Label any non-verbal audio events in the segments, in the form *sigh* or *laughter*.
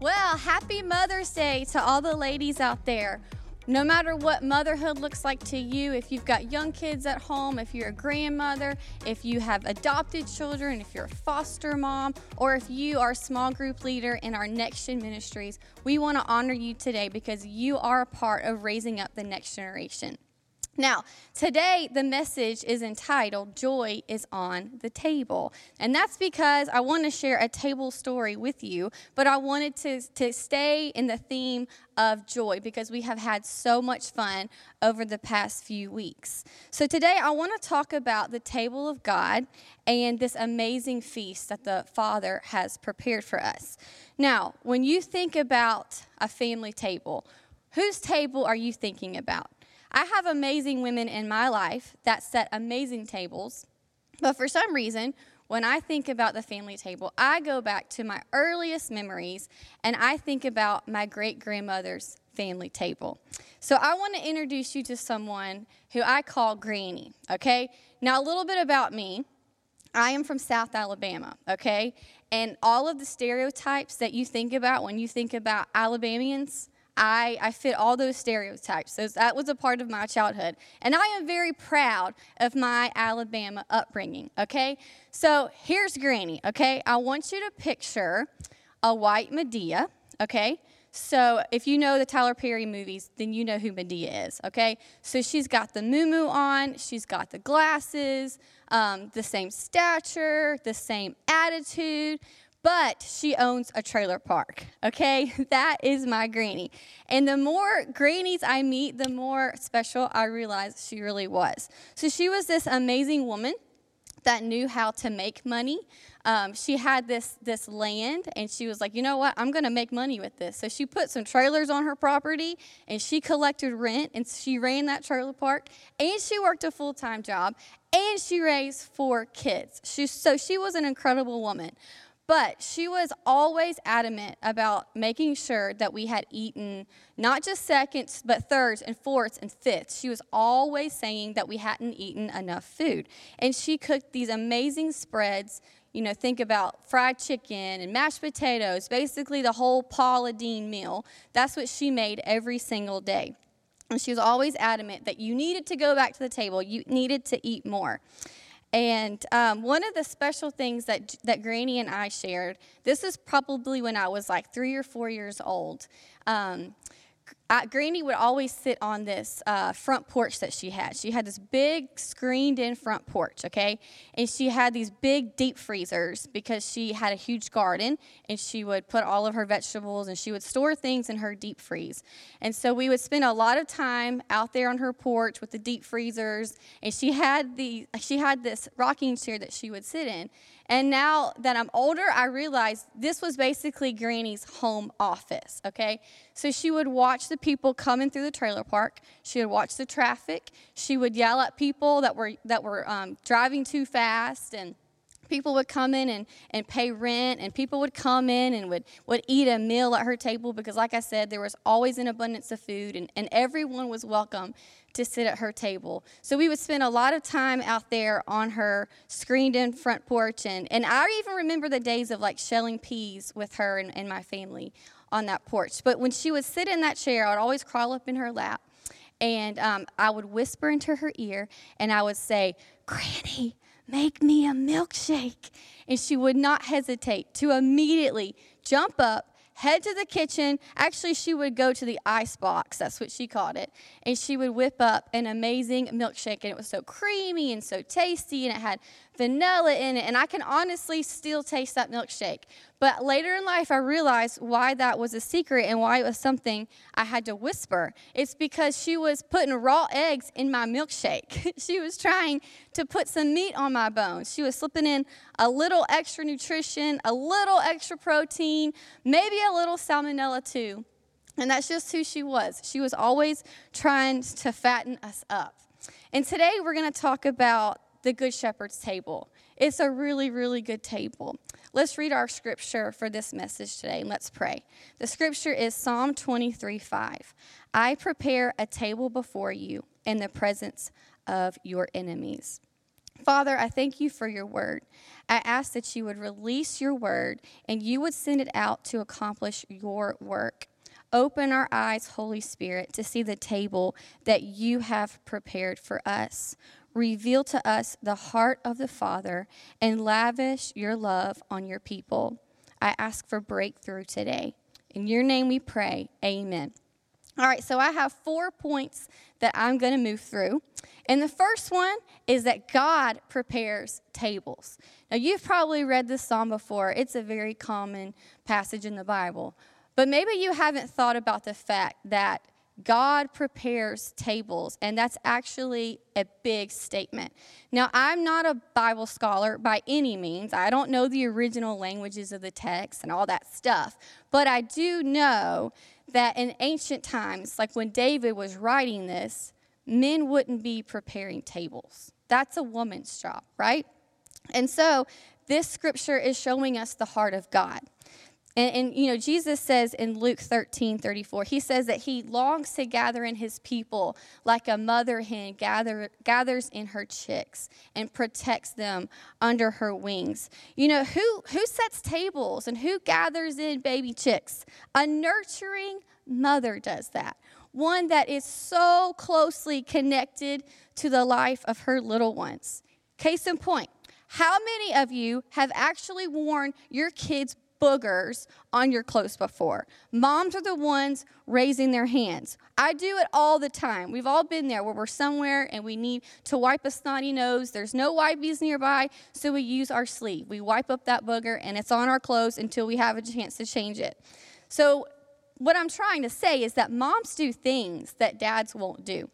Well, happy Mother's Day to all the ladies out there. No matter what motherhood looks like to you, if you've got young kids at home, if you're a grandmother, if you have adopted children, if you're a foster mom, or if you are a small group leader in our Next Gen Ministries, we want to honor you today because you are a part of raising up the next generation. Now, today the message is entitled Joy is on the Table. And that's because I want to share a table story with you, but I wanted to, to stay in the theme of joy because we have had so much fun over the past few weeks. So today I want to talk about the table of God and this amazing feast that the Father has prepared for us. Now, when you think about a family table, whose table are you thinking about? I have amazing women in my life that set amazing tables, but for some reason, when I think about the family table, I go back to my earliest memories and I think about my great grandmother's family table. So I want to introduce you to someone who I call Granny, okay? Now, a little bit about me. I am from South Alabama, okay? And all of the stereotypes that you think about when you think about Alabamians, I, I fit all those stereotypes. So that was a part of my childhood. And I am very proud of my Alabama upbringing, okay? So here's Granny, okay? I want you to picture a white Madea, okay? So if you know the Tyler Perry movies, then you know who Madea is, okay? So she's got the Moo moo on, she's got the glasses, um, the same stature, the same attitude, but she owns a trailer park. Okay, *laughs* that is my granny. And the more grannies I meet, the more special I realize she really was. So she was this amazing woman that knew how to make money. Um, she had this this land, and she was like, you know what? I'm going to make money with this. So she put some trailers on her property, and she collected rent, and she ran that trailer park, and she worked a full time job, and she raised four kids. She, so she was an incredible woman. But she was always adamant about making sure that we had eaten not just seconds, but thirds and fourths and fifths. She was always saying that we hadn't eaten enough food. And she cooked these amazing spreads. You know, think about fried chicken and mashed potatoes, basically the whole Paula Deen meal. That's what she made every single day. And she was always adamant that you needed to go back to the table, you needed to eat more. And um, one of the special things that, that Granny and I shared, this is probably when I was like three or four years old. Um, I, Granny would always sit on this uh, front porch that she had. She had this big screened in front porch, okay? And she had these big deep freezers because she had a huge garden and she would put all of her vegetables and she would store things in her deep freeze. And so we would spend a lot of time out there on her porch with the deep freezers and she had the she had this rocking chair that she would sit in. And now that I'm older, I realize this was basically Granny's home office, okay? So she would watch the people coming through the trailer park. She would watch the traffic. She would yell at people that were, that were um, driving too fast and people would come in and, and pay rent and people would come in and would, would eat a meal at her table because like i said there was always an abundance of food and, and everyone was welcome to sit at her table so we would spend a lot of time out there on her screened in front porch and, and i even remember the days of like shelling peas with her and, and my family on that porch but when she would sit in that chair i would always crawl up in her lap and um, i would whisper into her ear and i would say granny Make me a milkshake. And she would not hesitate to immediately jump up, head to the kitchen. Actually, she would go to the ice box, that's what she called it. And she would whip up an amazing milkshake. And it was so creamy and so tasty, and it had vanilla in it. And I can honestly still taste that milkshake. But later in life, I realized why that was a secret and why it was something I had to whisper. It's because she was putting raw eggs in my milkshake. *laughs* she was trying to put some meat on my bones. She was slipping in a little extra nutrition, a little extra protein, maybe a little salmonella too. And that's just who she was. She was always trying to fatten us up. And today we're going to talk about the Good Shepherd's table. It's a really, really good table. Let's read our scripture for this message today. and Let's pray. The scripture is Psalm 23 5. I prepare a table before you in the presence of your enemies. Father, I thank you for your word. I ask that you would release your word and you would send it out to accomplish your work. Open our eyes, Holy Spirit, to see the table that you have prepared for us. Reveal to us the heart of the Father and lavish your love on your people. I ask for breakthrough today. In your name we pray. Amen. All right, so I have four points that I'm going to move through. And the first one is that God prepares tables. Now, you've probably read this psalm before, it's a very common passage in the Bible. But maybe you haven't thought about the fact that God prepares tables, and that's actually a big statement. Now, I'm not a Bible scholar by any means. I don't know the original languages of the text and all that stuff, but I do know that in ancient times, like when David was writing this, men wouldn't be preparing tables. That's a woman's job, right? And so, this scripture is showing us the heart of God. And, and, you know, Jesus says in Luke 13 34, he says that he longs to gather in his people like a mother hen gather, gathers in her chicks and protects them under her wings. You know, who, who sets tables and who gathers in baby chicks? A nurturing mother does that. One that is so closely connected to the life of her little ones. Case in point, how many of you have actually worn your kids' boogers on your clothes before. Moms are the ones raising their hands. I do it all the time. We've all been there where we're somewhere and we need to wipe a snotty nose. There's no wipes nearby, so we use our sleeve. We wipe up that booger and it's on our clothes until we have a chance to change it. So, what I'm trying to say is that moms do things that dads won't do.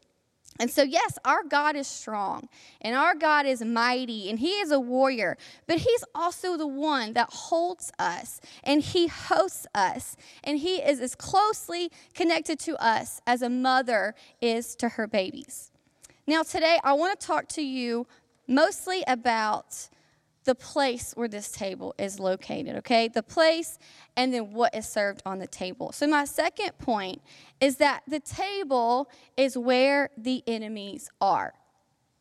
And so, yes, our God is strong and our God is mighty and He is a warrior, but He's also the one that holds us and He hosts us and He is as closely connected to us as a mother is to her babies. Now, today, I want to talk to you mostly about the place where this table is located, okay? The place and then what is served on the table. So, my second point is that the table is where the enemies are.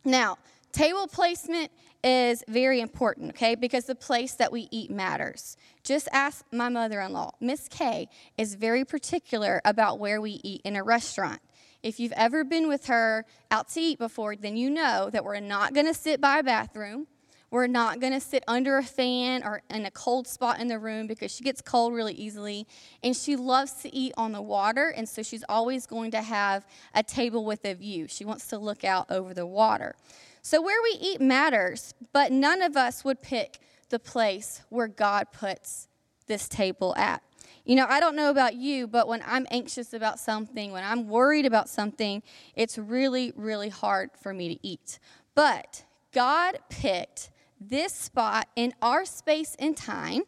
Now, table placement is very important, okay? Because the place that we eat matters. Just ask my mother in law. Miss Kay is very particular about where we eat in a restaurant. If you've ever been with her out to eat before, then you know that we're not gonna sit by a bathroom. We're not going to sit under a fan or in a cold spot in the room because she gets cold really easily. And she loves to eat on the water, and so she's always going to have a table with a view. She wants to look out over the water. So, where we eat matters, but none of us would pick the place where God puts this table at. You know, I don't know about you, but when I'm anxious about something, when I'm worried about something, it's really, really hard for me to eat. But God picked this spot in our space and time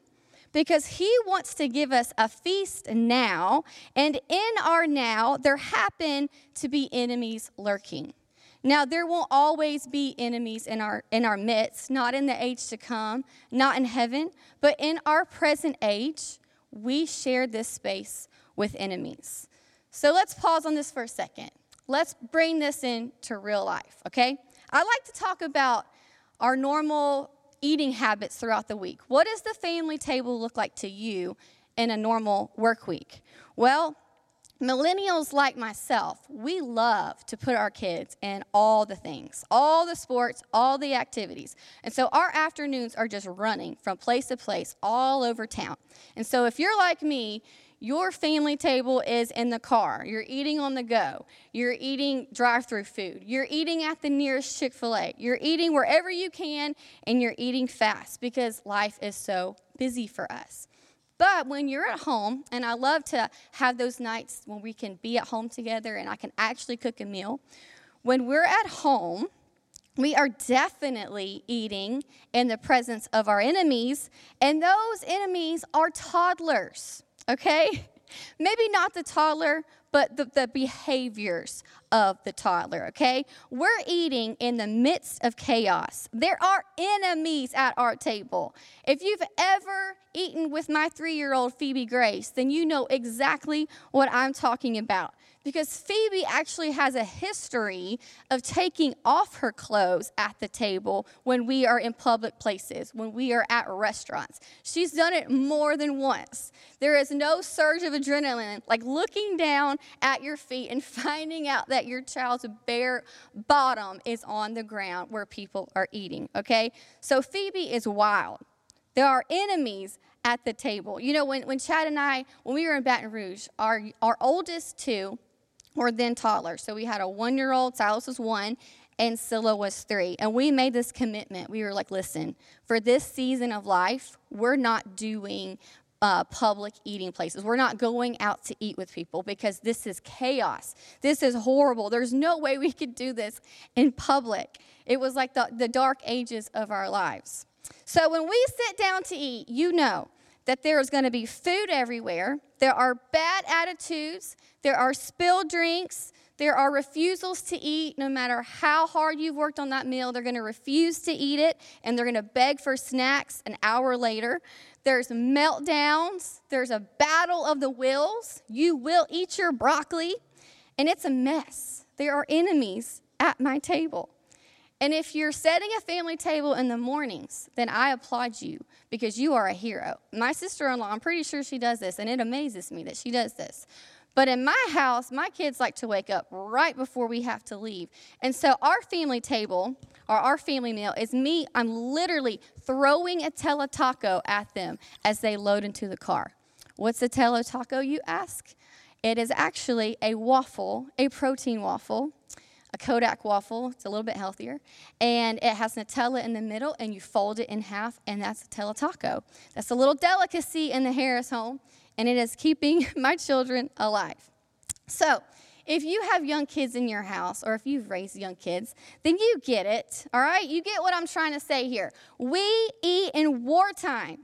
because he wants to give us a feast now, and in our now, there happen to be enemies lurking. Now, there won't always be enemies in our, in our midst, not in the age to come, not in heaven, but in our present age, we share this space with enemies. So let's pause on this for a second. Let's bring this into real life, okay? I like to talk about our normal eating habits throughout the week. What does the family table look like to you in a normal work week? Well, millennials like myself, we love to put our kids in all the things, all the sports, all the activities. And so our afternoons are just running from place to place all over town. And so if you're like me, your family table is in the car. You're eating on the go. You're eating drive through food. You're eating at the nearest Chick fil A. You're eating wherever you can, and you're eating fast because life is so busy for us. But when you're at home, and I love to have those nights when we can be at home together and I can actually cook a meal, when we're at home, we are definitely eating in the presence of our enemies, and those enemies are toddlers okay? Maybe not the toddler, but the, the behaviors of the toddler, okay? We're eating in the midst of chaos. There are enemies at our table. If you've ever eaten with my three year old Phoebe Grace, then you know exactly what I'm talking about because Phoebe actually has a history of taking off her clothes at the table when we are in public places, when we are at restaurants. She's done it more than once. There is no surge of adrenaline like looking down at your feet and *laughs* finding out that your child's bare bottom is on the ground where people are eating, okay? So Phoebe is wild. There are enemies at the table. You know, when, when Chad and I, when we were in Baton Rouge, our, our oldest two, or then toddlers. So we had a one year old, Silas was one, and Scylla was three. And we made this commitment. We were like, listen, for this season of life, we're not doing uh, public eating places. We're not going out to eat with people because this is chaos. This is horrible. There's no way we could do this in public. It was like the, the dark ages of our lives. So when we sit down to eat, you know that there is going to be food everywhere. There are bad attitudes. There are spilled drinks. There are refusals to eat. No matter how hard you've worked on that meal, they're going to refuse to eat it and they're going to beg for snacks an hour later. There's meltdowns. There's a battle of the wills. You will eat your broccoli, and it's a mess. There are enemies at my table. And if you're setting a family table in the mornings, then I applaud you because you are a hero. My sister in law, I'm pretty sure she does this, and it amazes me that she does this. But in my house, my kids like to wake up right before we have to leave. And so our family table, or our family meal, is me, I'm literally throwing a tela taco at them as they load into the car. What's a tela taco, you ask? It is actually a waffle, a protein waffle Kodiak waffle. It's a little bit healthier. And it has Nutella in the middle, and you fold it in half, and that's a Nutella taco. That's a little delicacy in the Harris home, and it is keeping *laughs* my children alive. So, if you have young kids in your house, or if you've raised young kids, then you get it, all right? You get what I'm trying to say here. We eat in wartime.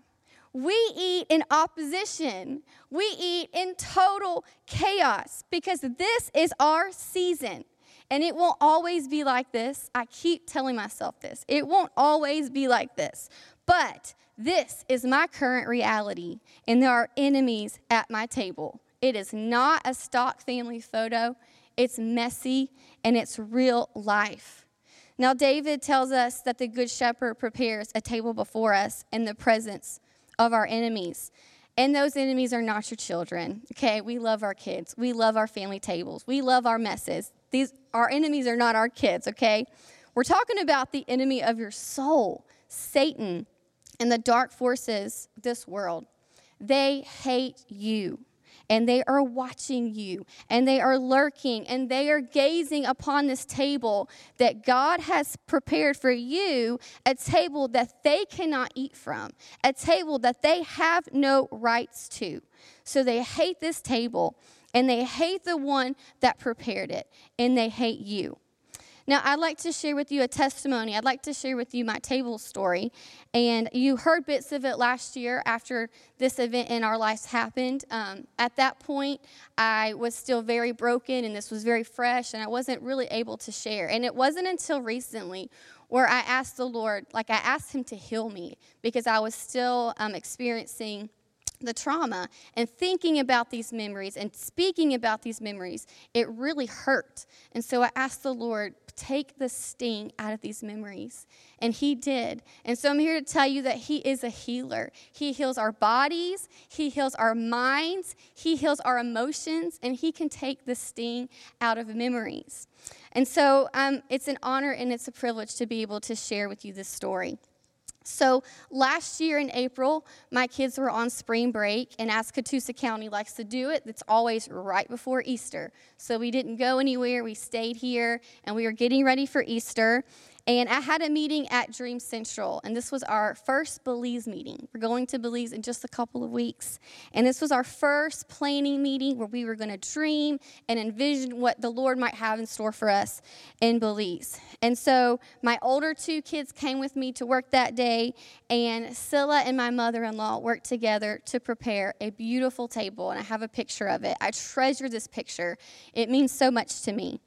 We eat in opposition. We eat in total chaos because this is our season. And it won't always be like this. I keep telling myself this. It won't always be like this. But this is my current reality, and there are enemies at my table. It is not a stock family photo, it's messy and it's real life. Now, David tells us that the Good Shepherd prepares a table before us in the presence of our enemies. And those enemies are not your children. Okay, we love our kids. We love our family tables. We love our messes. These our enemies are not our kids, okay? We're talking about the enemy of your soul, Satan, and the dark forces this world. They hate you and they are watching you and they are lurking and they are gazing upon this table that God has prepared for you, a table that they cannot eat from, a table that they have no rights to. So they hate this table and they hate the one that prepared it and they hate you. Now, I'd like to share with you a testimony. I'd like to share with you my table story. And you heard bits of it last year after this event in our lives happened. Um, at that point, I was still very broken and this was very fresh, and I wasn't really able to share. And it wasn't until recently where I asked the Lord, like, I asked Him to heal me because I was still um, experiencing the trauma and thinking about these memories and speaking about these memories, it really hurt. And so I asked the Lord, take the sting out of these memories. And He did. And so I'm here to tell you that He is a healer. He heals our bodies, He heals our minds, He heals our emotions, and He can take the sting out of memories. And so um, it's an honor and it's a privilege to be able to share with you this story. So last year in April, my kids were on spring break, and as Catoosa County likes to do it, it's always right before Easter. So we didn't go anywhere, we stayed here, and we were getting ready for Easter. And I had a meeting at Dream Central, and this was our first Belize meeting. We're going to Belize in just a couple of weeks. And this was our first planning meeting where we were going to dream and envision what the Lord might have in store for us in Belize. And so my older two kids came with me to work that day, and Scylla and my mother in law worked together to prepare a beautiful table. And I have a picture of it. I treasure this picture, it means so much to me.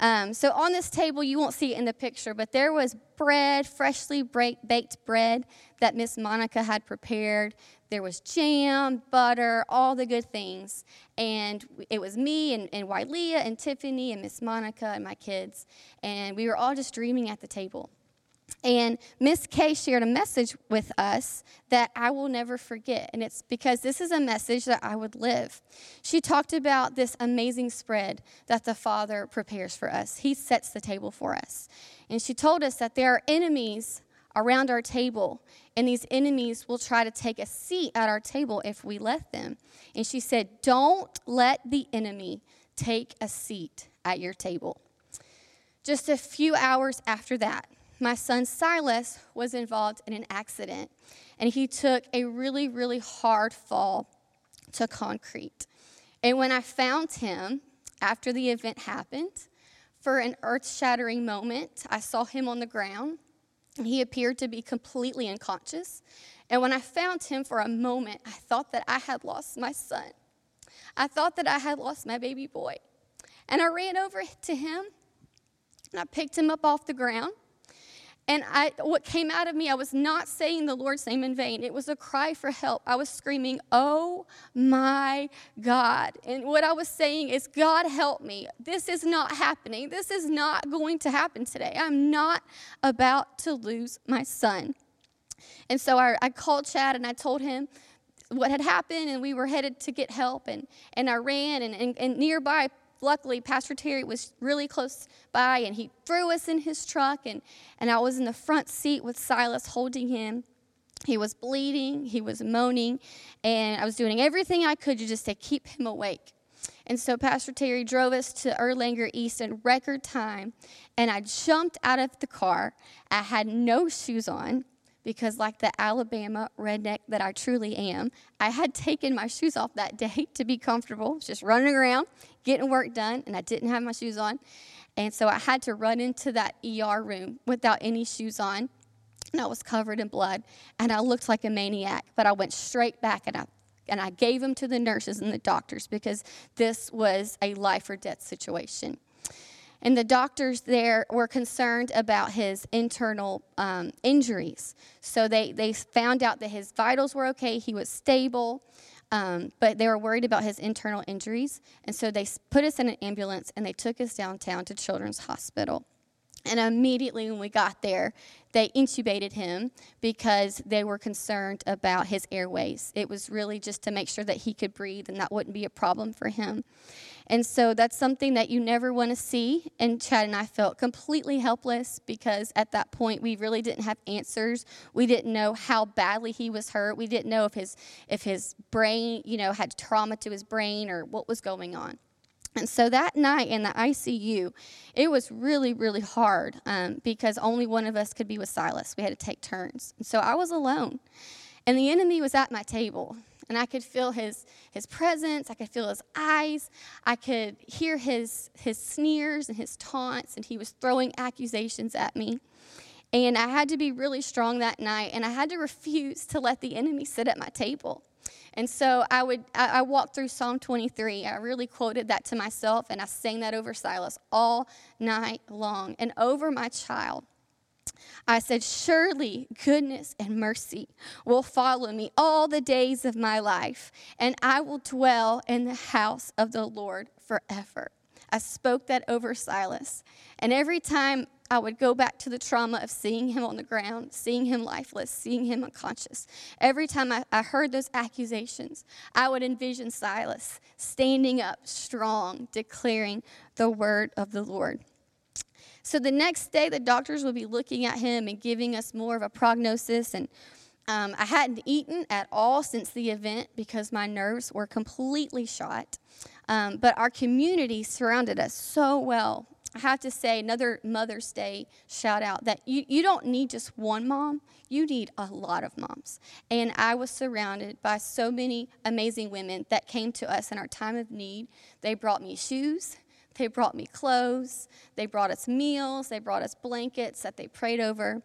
Um, so on this table, you won't see it in the picture, but there was bread, freshly baked bread that Miss Monica had prepared. There was jam, butter, all the good things. And it was me and, and Wylia and Tiffany and Miss Monica and my kids. And we were all just dreaming at the table. And Miss Kay shared a message with us that I will never forget. And it's because this is a message that I would live. She talked about this amazing spread that the Father prepares for us, He sets the table for us. And she told us that there are enemies around our table, and these enemies will try to take a seat at our table if we let them. And she said, Don't let the enemy take a seat at your table. Just a few hours after that, my son Silas was involved in an accident, and he took a really, really hard fall to concrete. And when I found him after the event happened, for an earth shattering moment, I saw him on the ground. And he appeared to be completely unconscious. And when I found him for a moment, I thought that I had lost my son. I thought that I had lost my baby boy. And I ran over to him and I picked him up off the ground and I, what came out of me, I was not saying the Lord's name in vain. It was a cry for help. I was screaming, Oh my God. And what I was saying is, God help me. This is not happening. This is not going to happen today. I'm not about to lose my son. And so I, I called Chad and I told him what had happened, and we were headed to get help. And, and I ran, and, and, and nearby, luckily, Pastor Terry was really close by and he threw us in his truck. And, and I was in the front seat with Silas holding him. He was bleeding, he was moaning, and I was doing everything I could to just to keep him awake. And so Pastor Terry drove us to Erlanger East in record time, and I jumped out of the car. I had no shoes on because, like the Alabama redneck that I truly am, I had taken my shoes off that day *laughs* to be comfortable, just running around, getting work done, and I didn't have my shoes on. And so I had to run into that ER room without any shoes on. And I was covered in blood, and I looked like a maniac, but I went straight back and I and I gave them to the nurses and the doctors because this was a life or death situation. And the doctors there were concerned about his internal um, injuries. So they, they found out that his vitals were okay, he was stable, um, but they were worried about his internal injuries. And so they put us in an ambulance and they took us downtown to Children's Hospital. And immediately when we got there, they intubated him because they were concerned about his airways. It was really just to make sure that he could breathe and that wouldn't be a problem for him. And so that's something that you never want to see. And Chad and I felt completely helpless because at that point we really didn't have answers. We didn't know how badly he was hurt. We didn't know if his if his brain, you know, had trauma to his brain or what was going on. And so that night in the ICU, it was really, really hard um, because only one of us could be with Silas. We had to take turns. And so I was alone. And the enemy was at my table and I could feel his, his presence. I could feel his eyes. I could hear his, his sneers and his taunts, and he was throwing accusations at me. And I had to be really strong that night, and I had to refuse to let the enemy sit at my table. And so I would I, walked through Psalm 23. I really quoted that to myself and I sang that over Silas all night long and over my child. I said, Surely goodness and mercy will follow me all the days of my life, and I will dwell in the house of the Lord forever. I spoke that over Silas. And every time I would go back to the trauma of seeing him on the ground, seeing him lifeless, seeing him unconscious. Every time I, I, heard those accusations, I would envision Silas standing up strong, declaring the word of the Lord. So the next day, the doctors would be looking at him and giving us more of a prognosis. And um, I hadn't eaten at all since the event because my nerves were completely shot. Um, but our community surrounded us so well. I have to say, another Mother's Day shout out that you, you don't need just one mom, you need a lot of moms. And I was surrounded by so many amazing women that came to us in our time of need. They brought me shoes, they brought me clothes, they brought us meals, they brought us blankets that they prayed over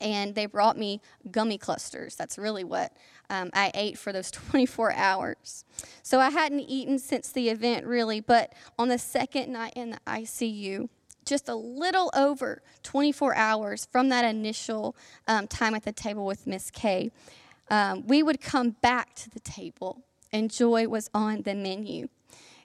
and they brought me gummy clusters. That's really what um, I ate for those *laughs* 24 hours. So I hadn't eaten since the event, really, but on the second night in the ICU, just a little over 24 hours from that initial um, time at the table with Miss Kay, um, we would come back to the table, and joy was on the menu.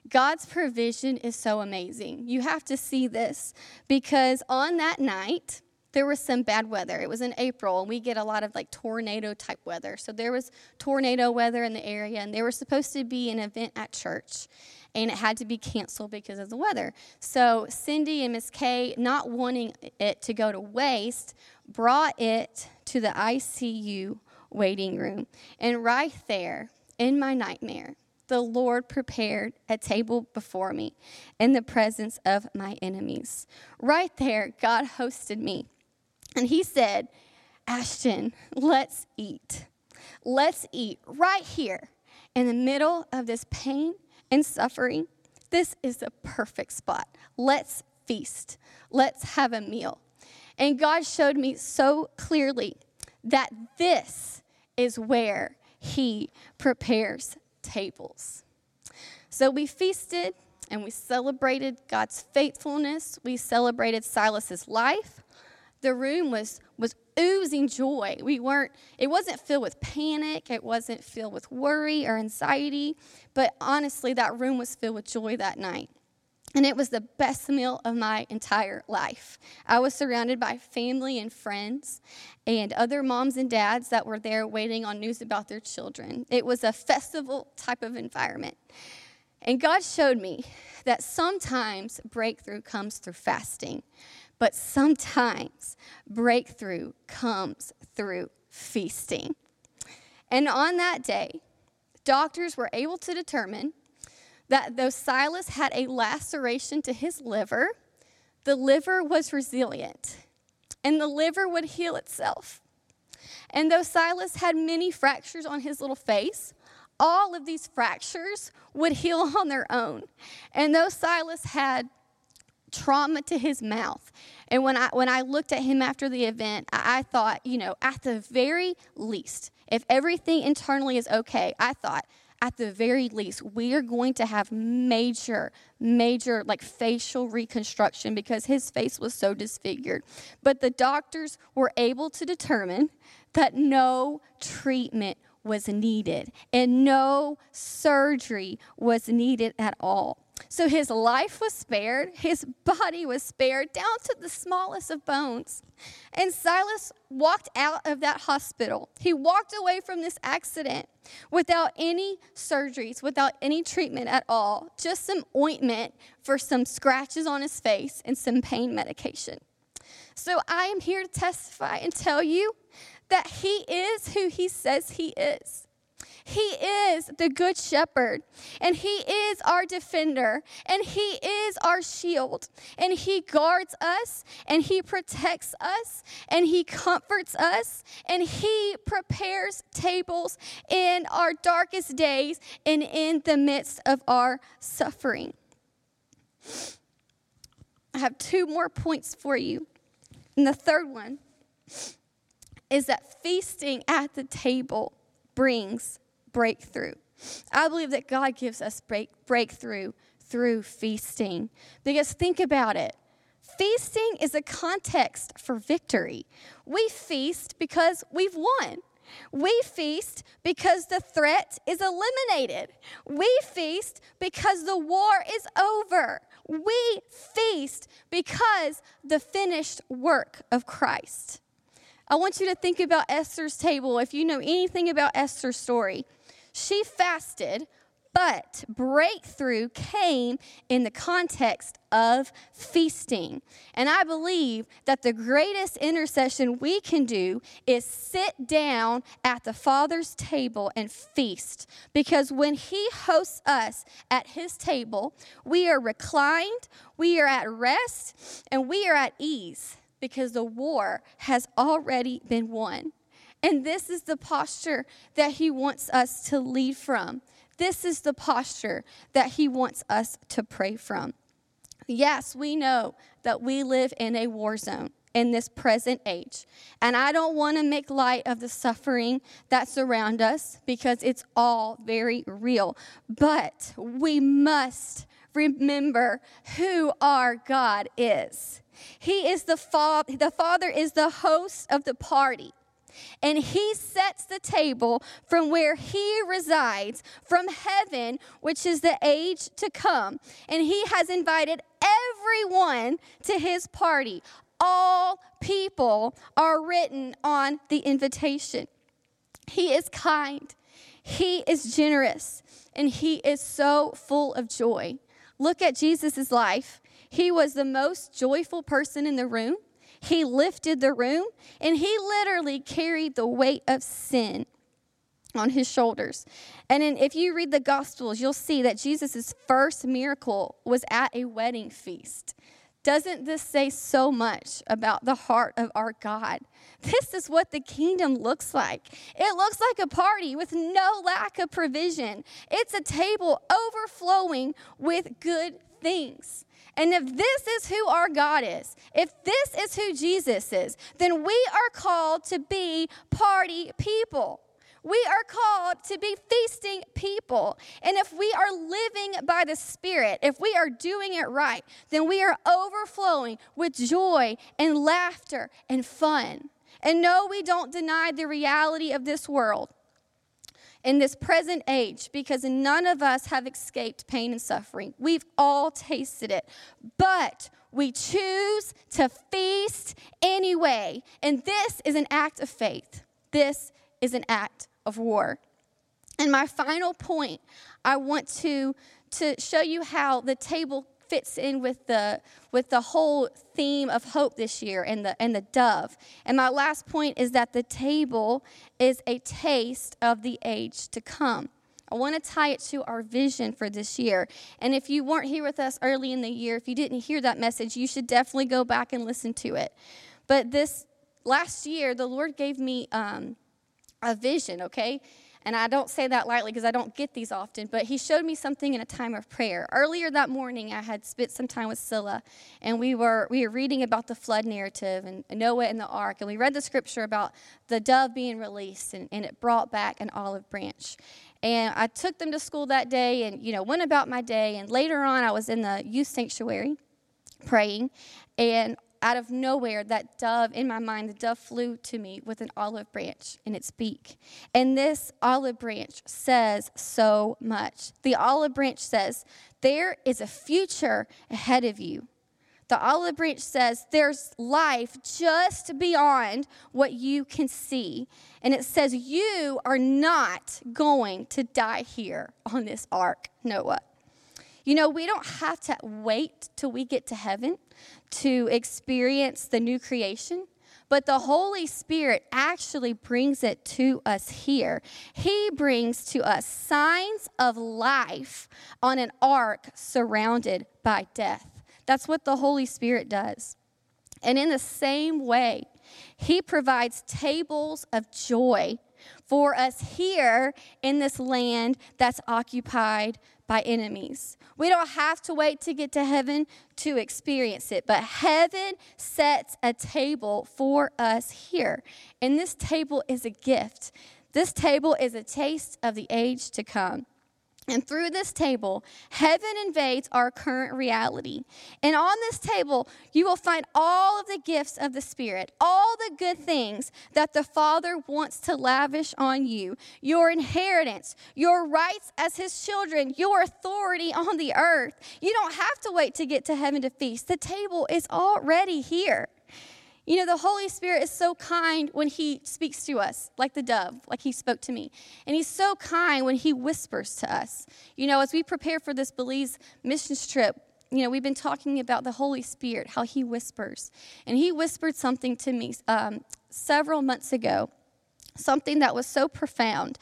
God's provision is so amazing. You have to see this because on that night, there was some bad weather. It was in April, and we get a lot of like tornado type weather. So there was tornado weather in the area, and there was supposed to be an event at church, and it had to be canceled because of the weather. So Cindy and Miss Kay, not wanting it to go to waste, brought it to the ICU waiting room. And right there, in my nightmare, the Lord prepared a table before me in the presence of my enemies. Right there, God hosted me and he said, Ashton, let's eat. Let's eat right here in the middle of this pain and suffering. This is the perfect spot. Let's feast. Let's have a meal. And God showed me so clearly that this is where He prepares tables. So we feasted and we celebrated God's faithfulness. We celebrated Silas's life the room was was oozing joy. We weren't it wasn't filled with panic, it wasn't filled with worry or anxiety, but honestly that room was filled with joy that night. And it was the best meal of my entire life. I was surrounded by family and friends and other moms and dads that were there waiting on news about their children. It was a festival type of environment. And God showed me that sometimes breakthrough comes through fasting. But sometimes breakthrough comes through feasting. And on that day, doctors were able to determine that though Silas had a laceration to his liver, the liver was resilient and the liver would heal itself. And though Silas had many fractures on his little face, all of these fractures would heal on their own. And though Silas had trauma to his mouth. And when I when I looked at him after the event, I, I thought, you know, at the very least, if everything internally is okay, I thought at the very least, we are going to have major, major like facial reconstruction because his face was so disfigured. But the doctors were able to determine that no treatment was needed and no surgery was needed at all. So his life was spared, his body was spared down to the smallest of bones. And Silas walked out of that hospital. He walked away from this accident without any surgeries, without any treatment at all, just some ointment for some scratches on his face and some pain medication. So I am here to testify and tell you that he is who he says he is. He is the good shepherd, and He is our defender, and He is our shield, and He guards us, and He protects us, and He comforts us, and He prepares tables in our darkest days and in the midst of our suffering. I have two more points for you. And the third one is that feasting at the table brings breakthrough. I believe that God gives us break, breakthrough through feasting. Because think about it feasting is a context for victory. We feast because we've won. We feast because the threat is eliminated. We feast because the war is over. We feast because the finished work of Christ. I want you to think about Esther's table. If you know anything about Esther's story, she fasted But breakthrough came in the context of feasting. And I believe that the greatest intercession we can do is sit down at the Father's table and feast. Because when He hosts us at His table, we are reclined, we are at rest, and we are at ease because the war has already been won. And this is the posture that He wants us to lead from. This is the posture that He wants us to pray from. Yes, we know that we live in a war zone in this present age. And I don't want to make light of the suffering that's around us because it's all very real. But we must remember who our God is. He is the father, the father is the host of the party. And he sets the table from where he resides, from heaven, which is the age to come. And he has invited everyone to his party. All people are written on the invitation. He is kind, he is generous, and he is so full of joy. Look at Jesus' life. He was the most joyful person in the room. He lifted the room and he literally carried the weight of sin on his shoulders. And in, if you read the Gospels, you'll see that Jesus' first miracle was at a wedding feast. Doesn't this say so much about the heart of our God? This is what the kingdom looks like. It looks like a party with no lack of provision. It's a table overflowing with good things. And if this is who our God is, if this is who Jesus is, then we are called to be party people. We are called to be feasting people. And if we are living by the Spirit, if we are doing it right, then we are overflowing with joy and laughter and fun. And no, we don't deny the reality of this world in this present age because none of us have escaped pain and suffering. We've all tasted it. But we choose to feast anyway. And this is an act of faith. This is an act of war. And my final point, I want to, to show you how the table fits in with the with the whole theme of hope this year and the and the dove. And my last point is that the table is a taste of the age to come. I want to tie it to our vision for this year. And if you weren't here with us early in the year, if you didn't hear that message, you should definitely go back and listen to it. But this last year, the Lord gave me um, a vision, okay? And I don't say that lightly because I don't get these often, but he showed me something in a time of prayer. Earlier that morning, I had spent some time with Scylla, and we were, we were reading about the flood narrative and Noah and the ark, and we read the scripture about the dove being released, and, and it brought back an olive branch. And I took them to school that day and, you know, went about my day. And later on, I was in the youth sanctuary praying, and out of nowhere, that dove, in my mind, the dove flew to me with an olive branch in its beak. And this olive branch says so much. The olive branch says, There is a future ahead of you. The olive branch says, There's life just beyond what you can see. And it says, You are not going to die here on this ark, Noah. You know, we don't have to wait till we get to heaven to experience the new creation, but the Holy Spirit actually brings it to us here. He brings to us signs of life on an ark surrounded by death. That's what the Holy Spirit does. And in the same way, He provides tables of joy for us here in this land that's occupied by enemies. We don't have to wait to get to heaven to experience it, but heaven sets a table for us here. And this table is a gift. This table is a taste of the age to come. And through this table, heaven invades our current reality. And on this table, you will find all of the gifts of the Spirit, all the good things that the Father wants to lavish on you your inheritance, your rights as His children, your authority on the earth. You don't have to wait to get to heaven to feast, the table is already here. You know, the Holy Spirit is so kind when He speaks to us, like the dove, like He spoke to me. And He's so kind when He whispers to us. You know, as we prepare for this Belize missions trip, you know, we've been talking about the Holy Spirit, how He whispers. And He whispered something to me um, several months ago, something that was so profound.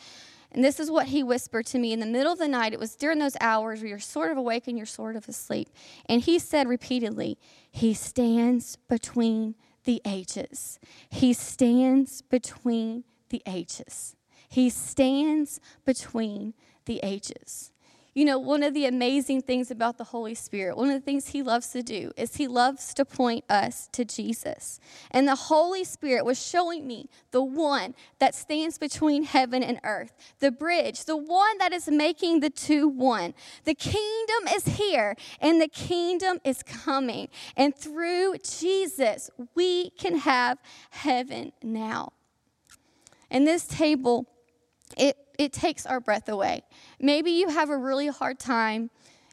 And this is what he whispered to me in the middle of the night. It was during those hours where you're sort of awake and you're sort of asleep. And he said repeatedly, He stands between the ages. He stands between the ages. He stands between the ages. You know, one of the amazing things about the Holy Spirit, one of the things He loves to do, is He loves to point us to Jesus. And the Holy Spirit was showing me the one that stands between heaven and earth, the bridge, the one that is making the two one. The kingdom is here and the kingdom is coming. And through Jesus, we can have heaven now. And this table, it it takes our breath away. Maybe you have a really hard time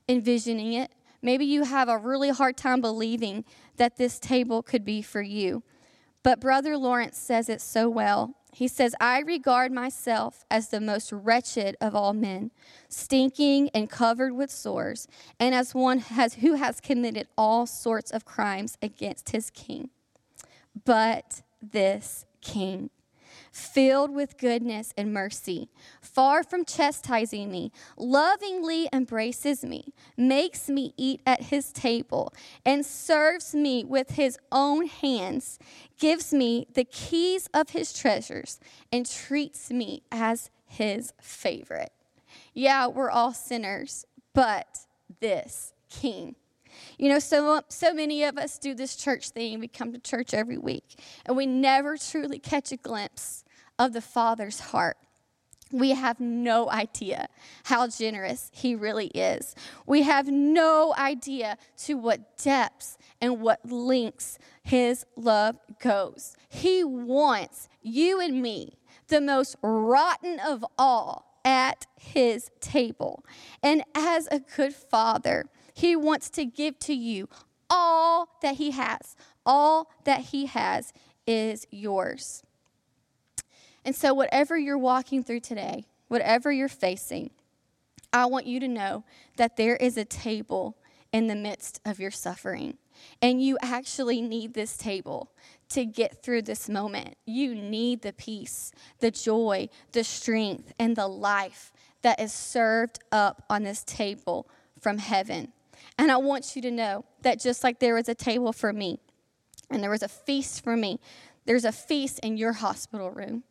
envisioning it. Maybe you have a really hard time believing that this table could be for you. But Brother Lawrence says it so well. He says, I regard myself as the most wretched of all men, stinking and covered with sores, and as one has, who has committed all sorts of crimes against his king. But this king filled with goodness and mercy, far from chastising me, lovingly embraces me, makes me eat at his table, and serves me with his own hands, gives me the keys of his treasures, and treats me as his favorite. Yeah, we're all sinners, but this King. You know, so, so many of us do this church thing. We come to church every week, and we never truly catch a glimpse of the Father's heart. We have no idea how generous He really is. We have no idea to what depths and what lengths His love goes. He wants you and me, the most rotten of all, at His table. And as a good Father, He wants to give to you all that He has. All that He has is yours. And so, whatever you're walking through today, whatever you're facing, I want you to know that there is a table in the midst of your suffering. And you actually need this table to get through this moment. You need the peace, the joy, the strength, and the life that is served up on this table from heaven. And I want you to know that just like there was a table for me and there was a feast for me, there's a feast in your hospital room.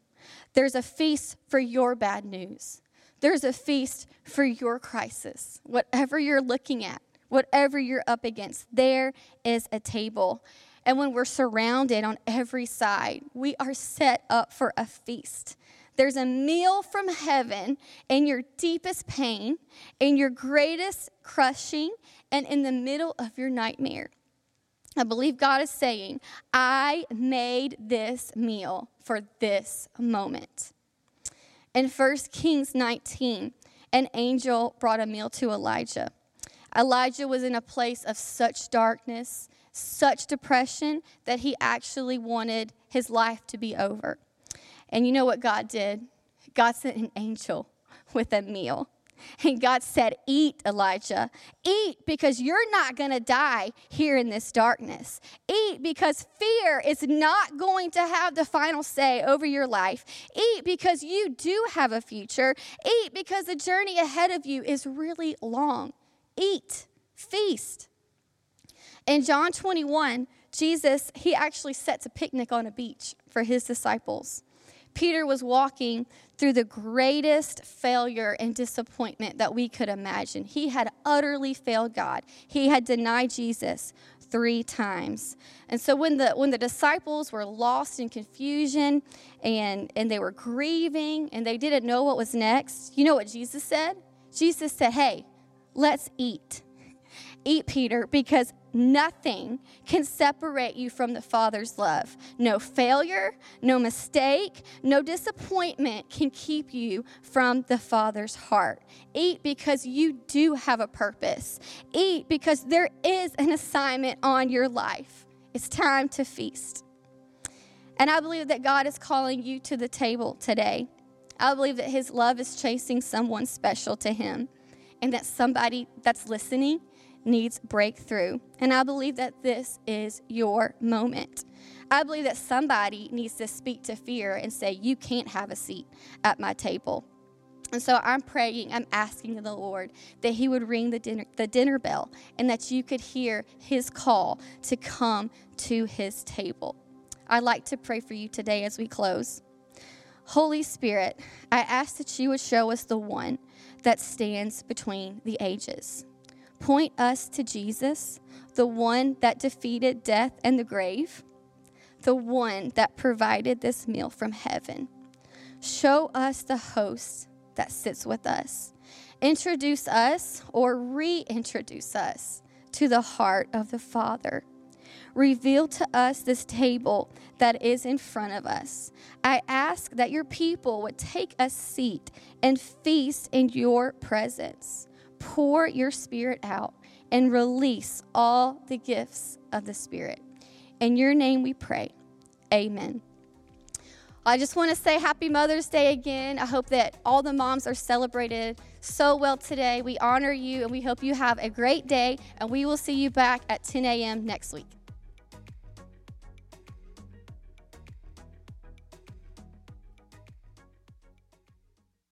There's a feast for your bad news. There's a feast for your crisis. Whatever you're looking at, whatever you're up against, there is a table. And when we're surrounded on every side, we are set up for a feast. There's a meal from heaven in your deepest pain, in your greatest crushing, and in the middle of your nightmare. I believe God is saying, I made this meal for this moment. In 1 Kings 19, an angel brought a meal to Elijah. Elijah was in a place of such darkness, such depression, that he actually wanted his life to be over. And you know what God did? God sent an angel *laughs* with a meal. And God said, Eat, Elijah. Eat because you're not going to die here in this darkness. Eat because fear is not going to have the final say over your life. Eat because you do have a future. Eat because the journey ahead of you is really long. Eat, feast. In John 21, Jesus, he actually sets a picnic on a beach for his disciples. Peter was walking through the greatest failure and disappointment that we could imagine. He had utterly failed God. He had denied Jesus three times. And so when the when the disciples were lost in confusion and and they were grieving and they didn't know what was next, you know what Jesus said? Jesus said, "Hey, let's eat." Eat, Peter, because nothing can separate you from the Father's love. No failure, no mistake, no disappointment can keep you from the Father's heart. Eat because you do have a purpose. Eat because there is an assignment on your life. It's time to feast. And I believe that God is calling you to the table today. I believe that His love is chasing someone special to Him and that somebody that's listening needs breakthrough. And I believe that this is your moment. I believe that somebody needs to speak to fear and say, You can't have a seat at my table. And so I'm praying, I'm asking the Lord that He would ring the dinner, the dinner bell and that you could hear His call to come to His table. I'd like to pray for you today as we close. Holy Spirit, I ask that you would show us the one that stands between the ages. Point us to Jesus, the one that defeated death and the grave, the one that provided this meal from heaven. Show us the host that sits with us. Introduce us or reintroduce us to the heart of the Father. Reveal to us this table that is in front of us. I ask that your people would take a seat and feast in your presence. Pour your spirit out and release all the gifts of the Spirit. In your name we pray. Amen. I just want to say happy Mother's Day again. I hope that all the moms are celebrated so well today. We honor you and we hope you have a great day, and we will see you back at 10 a.m. next week.